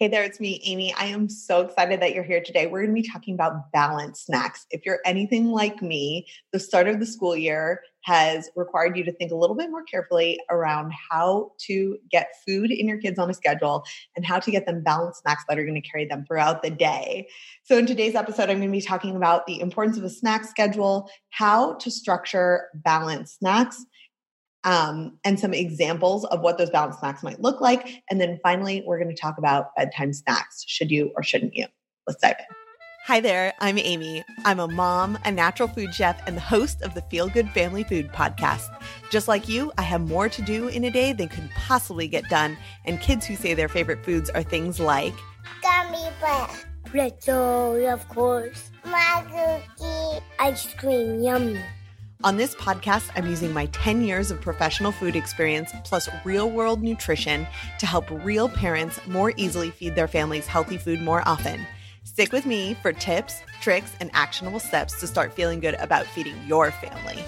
Hey there, it's me, Amy. I am so excited that you're here today. We're going to be talking about balanced snacks. If you're anything like me, the start of the school year has required you to think a little bit more carefully around how to get food in your kids on a schedule and how to get them balanced snacks that are going to carry them throughout the day. So, in today's episode, I'm going to be talking about the importance of a snack schedule, how to structure balanced snacks, um, and some examples of what those balanced snacks might look like. And then finally, we're going to talk about bedtime snacks. Should you or shouldn't you? Let's dive in. Hi there, I'm Amy. I'm a mom, a natural food chef, and the host of the Feel Good Family Food podcast. Just like you, I have more to do in a day than could possibly get done, and kids who say their favorite foods are things like gummy bear, pretzel, of course, my cookie, ice cream, yummy. On this podcast, I'm using my 10 years of professional food experience plus real world nutrition to help real parents more easily feed their families healthy food more often. Stick with me for tips, tricks, and actionable steps to start feeling good about feeding your family.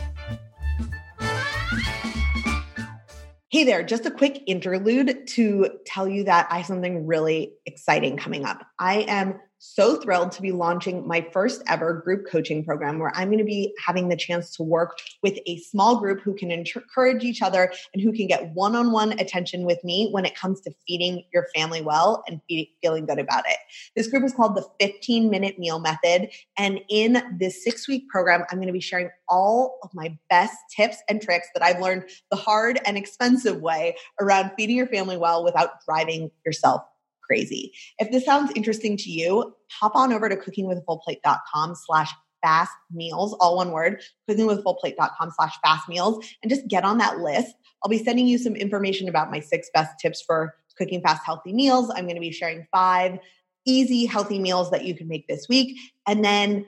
Hey there, just a quick interlude to tell you that I have something really exciting coming up. I am so thrilled to be launching my first ever group coaching program where I'm going to be having the chance to work with a small group who can encourage each other and who can get one on one attention with me when it comes to feeding your family well and feeling good about it. This group is called the 15 minute meal method. And in this six week program, I'm going to be sharing all of my best tips and tricks that I've learned the hard and expensive way around feeding your family well without driving yourself crazy. If this sounds interesting to you, hop on over to cookingwithfullplate.com slash fast meals, all one word, cookingwithfullplate.com slash fast meals, and just get on that list. I'll be sending you some information about my six best tips for cooking fast, healthy meals. I'm going to be sharing five easy, healthy meals that you can make this week. And then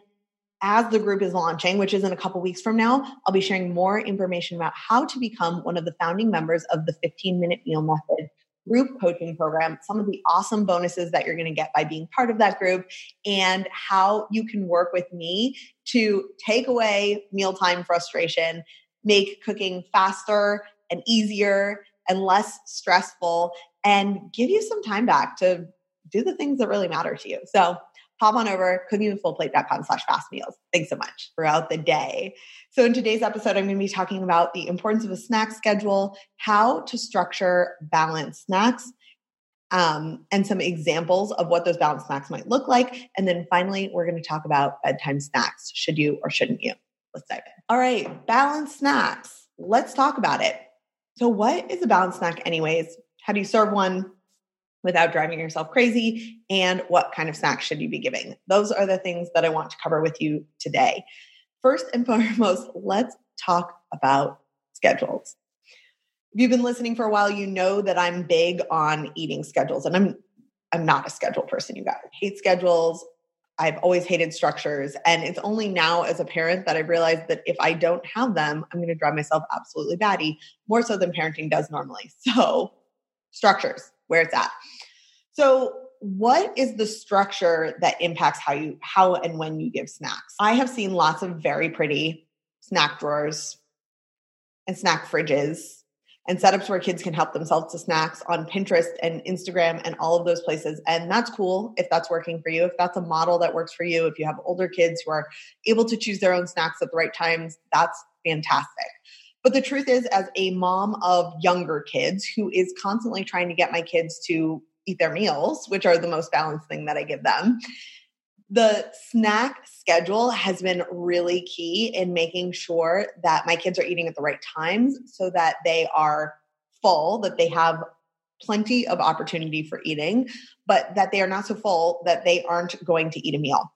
as the group is launching, which is in a couple weeks from now, I'll be sharing more information about how to become one of the founding members of the 15 minute meal method group coaching program, some of the awesome bonuses that you're going to get by being part of that group, and how you can work with me to take away mealtime frustration, make cooking faster and easier and less stressful, and give you some time back to do the things that really matter to you. So, hop on over cookingwithfullplate.com slash fast meals. Thanks so much throughout the day. So in today's episode, I'm going to be talking about the importance of a snack schedule, how to structure balanced snacks, um, and some examples of what those balanced snacks might look like. And then finally, we're going to talk about bedtime snacks. Should you or shouldn't you? Let's dive in. All right, balanced snacks. Let's talk about it. So, what is a balanced snack, anyways? How do you serve one? Without driving yourself crazy and what kind of snacks should you be giving those are the things that i want to cover with you today first and foremost let's talk about schedules if you've been listening for a while you know that i'm big on eating schedules and i'm i'm not a schedule person you guys I hate schedules I've always hated structures. And it's only now as a parent that I've realized that if I don't have them, I'm going to drive myself absolutely batty, more so than parenting does normally. So, structures where it's at. So, what is the structure that impacts how you how and when you give snacks? I have seen lots of very pretty snack drawers and snack fridges and setups where kids can help themselves to snacks on Pinterest and Instagram and all of those places. And that's cool if that's working for you. If that's a model that works for you, if you have older kids who are able to choose their own snacks at the right times, that's fantastic. But the truth is, as a mom of younger kids who is constantly trying to get my kids to eat their meals, which are the most balanced thing that I give them, the snack schedule has been really key in making sure that my kids are eating at the right times so that they are full, that they have plenty of opportunity for eating, but that they are not so full that they aren't going to eat a meal.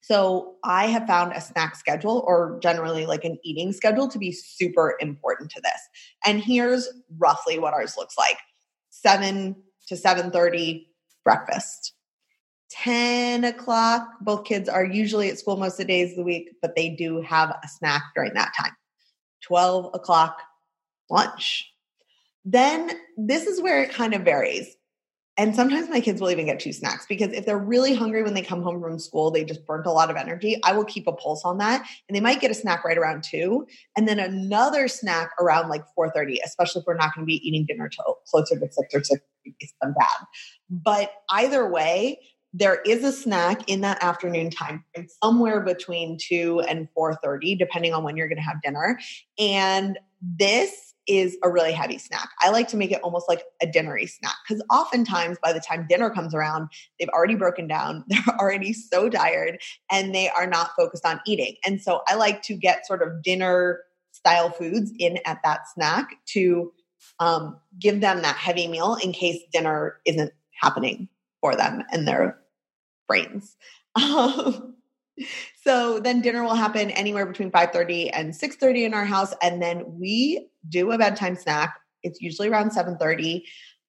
So I have found a snack schedule or generally like an eating schedule to be super important to this. And here's roughly what ours looks like. 7 to 7:30 breakfast. 10 o'clock, both kids are usually at school most of the days of the week, but they do have a snack during that time. 12 o'clock, lunch. Then this is where it kind of varies. And sometimes my kids will even get two snacks because if they're really hungry when they come home from school, they just burnt a lot of energy. I will keep a pulse on that. And they might get a snack right around two. And then another snack around like 4:30, especially if we're not going to be eating dinner till closer to six or six been bad. But either way, there is a snack in that afternoon time somewhere between 2 and 4.30 depending on when you're going to have dinner and this is a really heavy snack. I like to make it almost like a dinnery snack because oftentimes by the time dinner comes around, they've already broken down, they're already so tired, and they are not focused on eating. And so I like to get sort of dinner style foods in at that snack to um, give them that heavy meal in case dinner isn't happening for them and their brains. Um, so then dinner will happen anywhere between 5.30 and 6.30 in our house and then we do a bedtime snack. It's usually around 7.30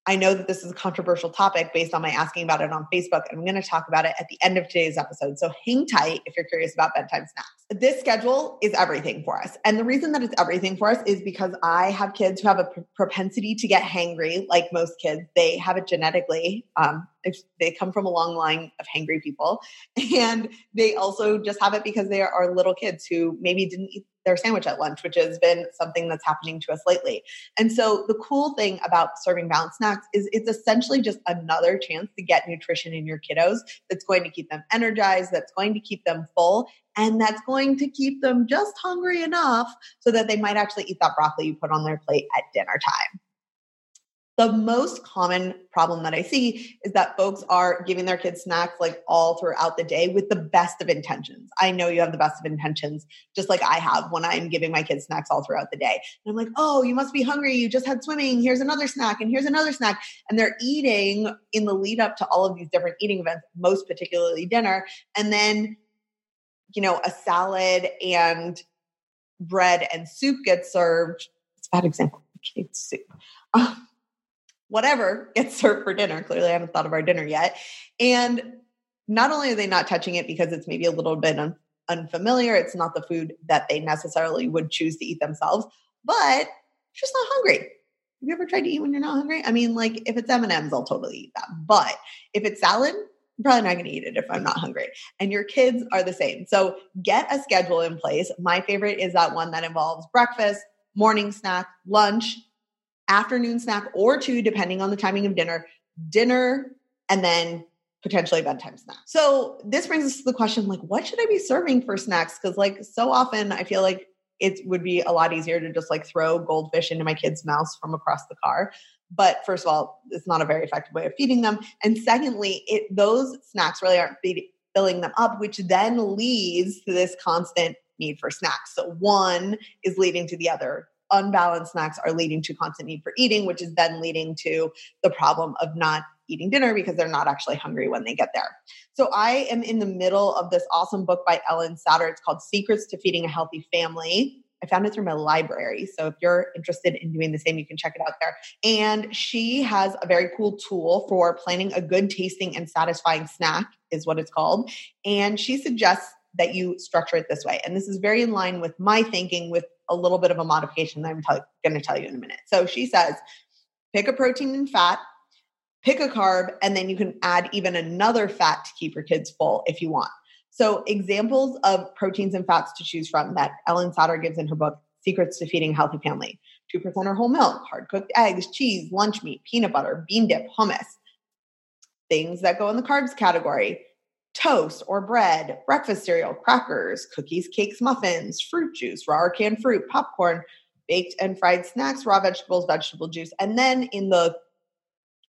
I know that this is a controversial topic based on my asking about it on Facebook, and I'm going to talk about it at the end of today's episode. So hang tight if you're curious about bedtime snacks. This schedule is everything for us. And the reason that it's everything for us is because I have kids who have a propensity to get hangry, like most kids. They have it genetically. Um, they come from a long line of hangry people. And they also just have it because they are little kids who maybe didn't eat their sandwich at lunch, which has been something that's happening to us lately. And so the cool thing about serving balanced snacks is it's essentially just another chance to get nutrition in your kiddos that's going to keep them energized, that's going to keep them full, and that's going to keep them just hungry enough so that they might actually eat that broccoli you put on their plate at dinner time. The most common problem that I see is that folks are giving their kids snacks like all throughout the day with the best of intentions. I know you have the best of intentions, just like I have when I'm giving my kids snacks all throughout the day. And I'm like, oh, you must be hungry. You just had swimming. Here's another snack, and here's another snack. And they're eating in the lead up to all of these different eating events, most particularly dinner. And then, you know, a salad and bread and soup gets served. It's a bad example. Kids soup. Whatever gets served for dinner. Clearly, I haven't thought of our dinner yet. And not only are they not touching it because it's maybe a little bit un- unfamiliar, it's not the food that they necessarily would choose to eat themselves, but just not hungry. Have you ever tried to eat when you're not hungry? I mean, like if it's M and M's, I'll totally eat that. But if it's salad, I'm probably not going to eat it if I'm not hungry. And your kids are the same. So get a schedule in place. My favorite is that one that involves breakfast, morning snack, lunch, afternoon snack or two, depending on the timing of dinner, dinner, and then potentially bedtime snack. So this brings us to the question like, what should I be serving for snacks? Because, like, so often I feel like it would be a lot easier to just like throw goldfish into my kids' mouths from across the car. But first of all, it's not a very effective way of feeding them. And secondly, it those snacks really aren't feed, filling them up, which then leads to this constant need for snacks. So one is leading to the other unbalanced snacks are leading to constant need for eating, which is then leading to the problem of not eating dinner because they're not actually hungry when they get there. So I am in the middle of this awesome book by Ellyn Satter. It's called Secrets to Feeding a Healthy Family. I found it through my library. So if you're interested in doing the same, you can check it out there. And she has a very cool tool for planning a good tasting and satisfying snack, is what it's called. And she suggests that you structure it this way. And this is very in line with my thinking with a little bit of a modification that I'm t- going to tell you in a minute. So she says, pick a protein and fat, pick a carb, and then you can add even another fat to keep your kids full if you want. So, examples of proteins and fats to choose from that Ellyn Satter gives in her book, Secrets to Feeding a Healthy Family 2% or whole milk, hard cooked eggs, cheese, lunch meat, peanut butter, bean dip, hummus. Things that go in the carbs category toast or bread, breakfast cereal, crackers, cookies, cakes, muffins, fruit juice, raw or canned fruit, popcorn, baked and fried snacks, raw vegetables, vegetable juice. And then in the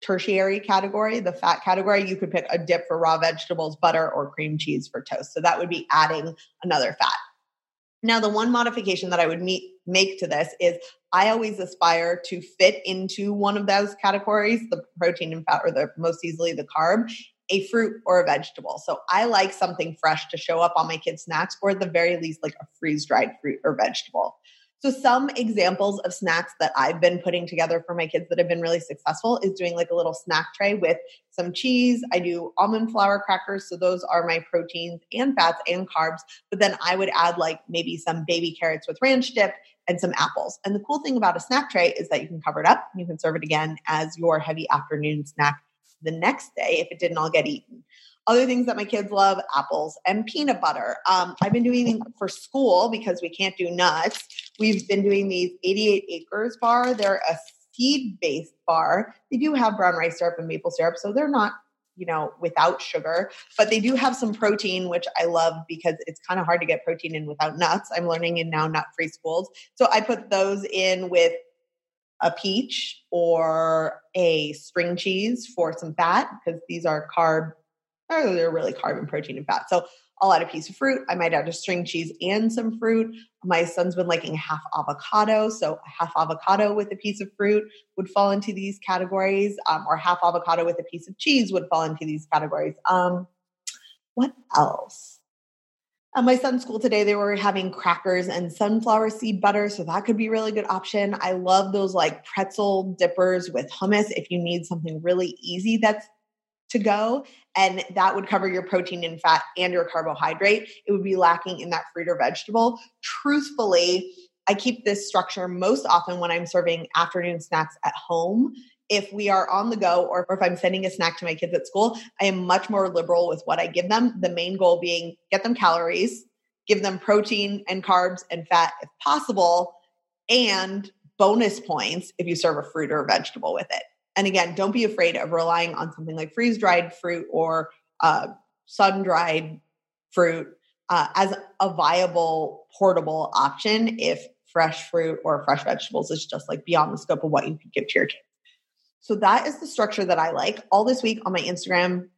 tertiary category, the fat category, you could pick a dip for raw vegetables, butter, or cream cheese for toast. So that would be adding another fat. Now, the one modification that I would meet, make to this is I always aspire to fit into one of those categories, the protein and fat, or the most easily the carb, a fruit or a vegetable. So I like something fresh to show up on my kids' snacks, or at the very least, like a freeze dried fruit or vegetable. So, some examples of snacks that I've been putting together for my kids that have been really successful is doing like a little snack tray with some cheese. I do almond flour crackers. So, those are my proteins and fats and carbs. But then I would add like maybe some baby carrots with ranch dip and some apples. And the cool thing about a snack tray is that you can cover it up. and You can serve it again as your heavy afternoon snack the next day if it didn't all get eaten. Other things that my kids love apples and peanut butter. Um, I've been doing for school because we can't do nuts. We've been doing these 88 acres bar. They're a seed based bar. They do have brown rice syrup and maple syrup, so they're not you know without sugar but they do have some protein which i love because it's kind of hard to get protein in without nuts i'm learning in now nut free schools so i put those in with a peach or a string cheese for some fat because these are carb oh, they're really carb and protein and fat so I'll add a piece of fruit. I might add a string cheese and some fruit. My son's been liking half avocado. So, half avocado with a piece of fruit would fall into these categories, um, or half avocado with a piece of cheese would fall into these categories. Um, what else? At my son's school today, they were having crackers and sunflower seed butter. So that could be a really good option. I love those like pretzel dippers with hummus if you need something really easy that's to go and that would cover your protein and fat and your carbohydrate. It would be lacking in that fruit or vegetable. Truthfully, I keep this structure most often when I'm serving afternoon snacks at home. If we are on the go or if I'm sending a snack to my kids at school, I am much more liberal with what I give them. The main goal being get them calories, give them protein and carbs and fat if possible, and bonus points if you serve a fruit or a vegetable with it. And again, don't be afraid of relying on something like freeze dried fruit or uh, sun dried fruit uh, as a viable portable option if fresh fruit or fresh vegetables is just like beyond the scope of what you could give to your kids. So that is the structure that I like. All this week on my Instagram,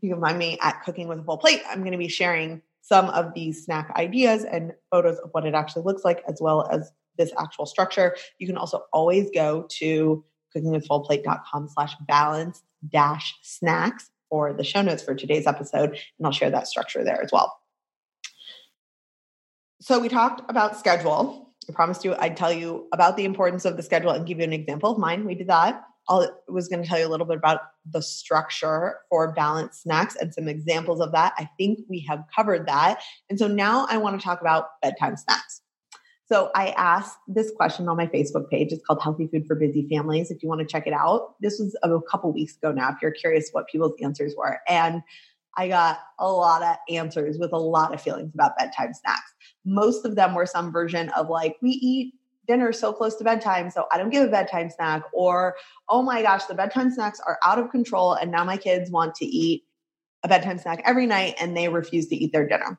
you can find me at Cooking with a Full Plate. I'm going to be sharing some of these snack ideas and photos of what it actually looks like, as well as this actual structure. You can also always go to cookingwithfullplate.com slash balance dash snacks for the show notes for today's episode. And I'll share that structure there as well. So we talked about schedule. I promised you I'd tell you about the importance of the schedule and give you an example of mine. We did that. I was going to tell you a little bit about the structure for balanced snacks and some examples of that. I think we have covered that. And so now I want to talk about bedtime snacks. So I asked this question on my Facebook page. It's called Healthy Food for Busy Families. If you want to check it out, this was a couple weeks ago now. If you're curious what people's answers were, and I got a lot of answers with a lot of feelings about bedtime snacks. Most of them were some version of like, we eat dinner so close to bedtime, so I don't give a bedtime snack, or oh my gosh, the bedtime snacks are out of control, and now my kids want to eat a bedtime snack every night and they refuse to eat their dinner.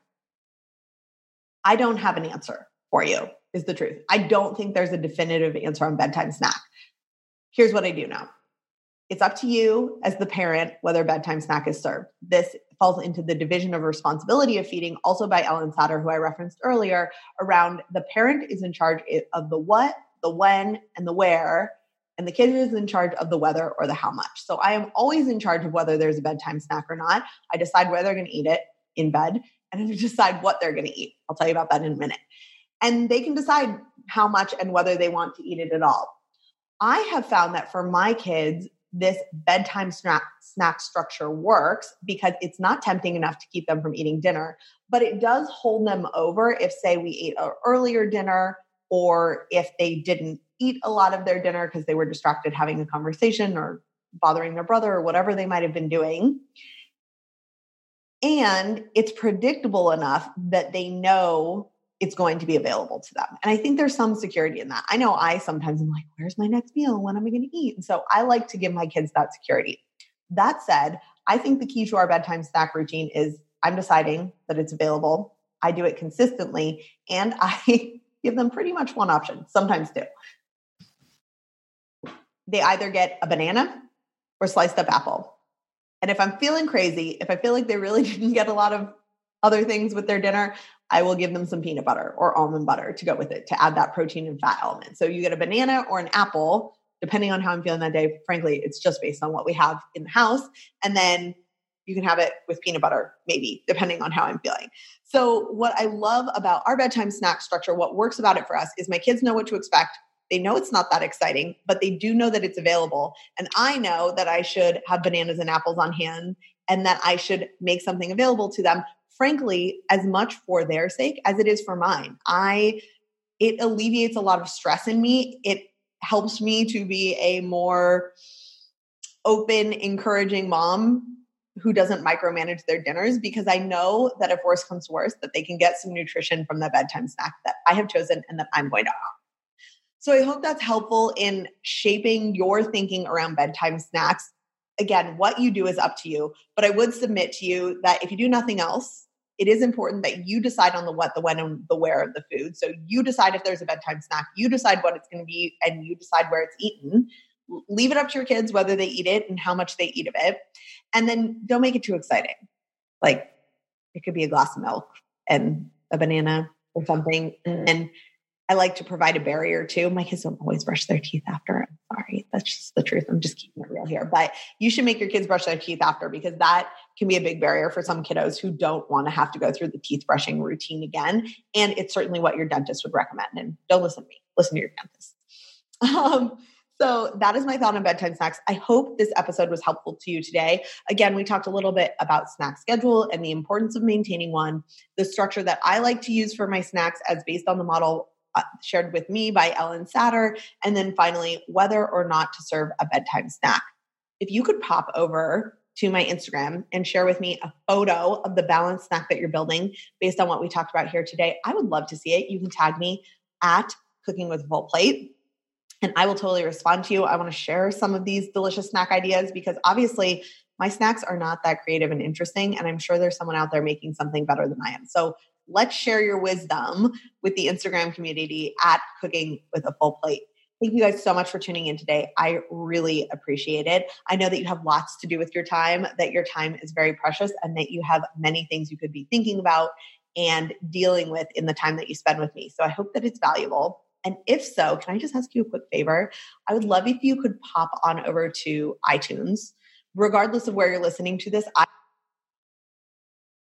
I don't have an answer for you, is the truth. I don't think there's a definitive answer on bedtime snack. Here's what I do know it's up to you as the parent whether bedtime snack is served. This falls into the division of responsibility of feeding, also by Ellyn Satter, who I referenced earlier, around the parent is in charge of the what, the when, and the where, and the kid is in charge of the whether or the how much. So I am always in charge of whether there's a bedtime snack or not. I decide where they're going to eat it in bed, and I decide what they're going to eat. I'll tell you about that in a minute and they can decide how much and whether they want to eat it at all. I have found that for my kids, this bedtime snack, snack structure works because it's not tempting enough to keep them from eating dinner, but it does hold them over if, say, we ate an earlier dinner or if they didn't eat a lot of their dinner because they were distracted having a conversation or bothering their brother or whatever they might have been doing. And it's predictable enough that they know it's going to be available to them. And I think there's some security in that. I know I sometimes am like, where's my next meal? When am I going to eat? And so I like to give my kids that security. That said, I think the key to our bedtime snack routine is I'm deciding that it's available. I do it consistently and I give them pretty much one option, sometimes two. They either get a banana or sliced up apple. And if I'm feeling crazy, if I feel like they really didn't get a lot of other things with their dinner, I will give them some peanut butter or almond butter to go with it to add that protein and fat element. So you get a banana or an apple, depending on how I'm feeling that day. Frankly, it's just based on what we have in the house. And then you can have it with peanut butter, maybe, depending on how I'm feeling. So, what I love about our bedtime snack structure, what works about it for us is my kids know what to expect. They know it's not that exciting, but they do know that it's available. And I know that I should have bananas and apples on hand and that I should make something available to them frankly, as much for their sake as it is for mine. I it alleviates a lot of stress in me. It helps me to be a more open, encouraging mom who doesn't micromanage their dinners because I know that if worse comes to worse, that they can get some nutrition from the bedtime snack that I have chosen and that I'm going to offer. So I hope that's helpful in shaping your thinking around bedtime snacks. Again, what you do is up to you, but I would submit to you that if you do nothing else, it is important that you decide on the what, the when, and the where of the food. So you decide if there's a bedtime snack, you decide what it's going to be, and you decide where it's eaten. Leave it up to your kids whether they eat it and how much they eat of it. And then don't make it too exciting. Like it could be a glass of milk and a banana or something. Mm. And I like to provide a barrier too. My kids don't always brush their teeth after. I'm sorry. That's just the truth. I'm just keeping it real here. But you should make your kids brush their teeth after because that can be a big barrier for some kiddos who don't want to have to go through the teeth brushing routine again. And it's certainly what your dentist would recommend. And don't listen to me, listen to your dentist. Um, so that is my thought on bedtime snacks. I hope this episode was helpful to you today. Again, we talked a little bit about snack schedule and the importance of maintaining one. The structure that I like to use for my snacks as based on the model Uh, shared with me by Ellyn Satter. And then finally, whether or not to serve a bedtime snack. If you could pop over to my Instagram and share with me a photo of the balanced snack that you're building based on what we talked about here today, I would love to see it. You can tag me at Cooking with a Full Plate and I will totally respond to you. I want to share some of these delicious snack ideas because obviously my snacks are not that creative and interesting. And I'm sure there's someone out there making something better than I am. So let's share your wisdom with the Instagram community at Cooking with a Full Plate. Thank you guys so much for tuning in today. I really appreciate it. I know that you have lots to do with your time, that your time is very precious, and that you have many things you could be thinking about and dealing with in the time that you spend with me. So I hope that it's valuable. And if so, can I just ask you a quick favor? I would love if you could pop on over to iTunes. Regardless of where you're listening to this,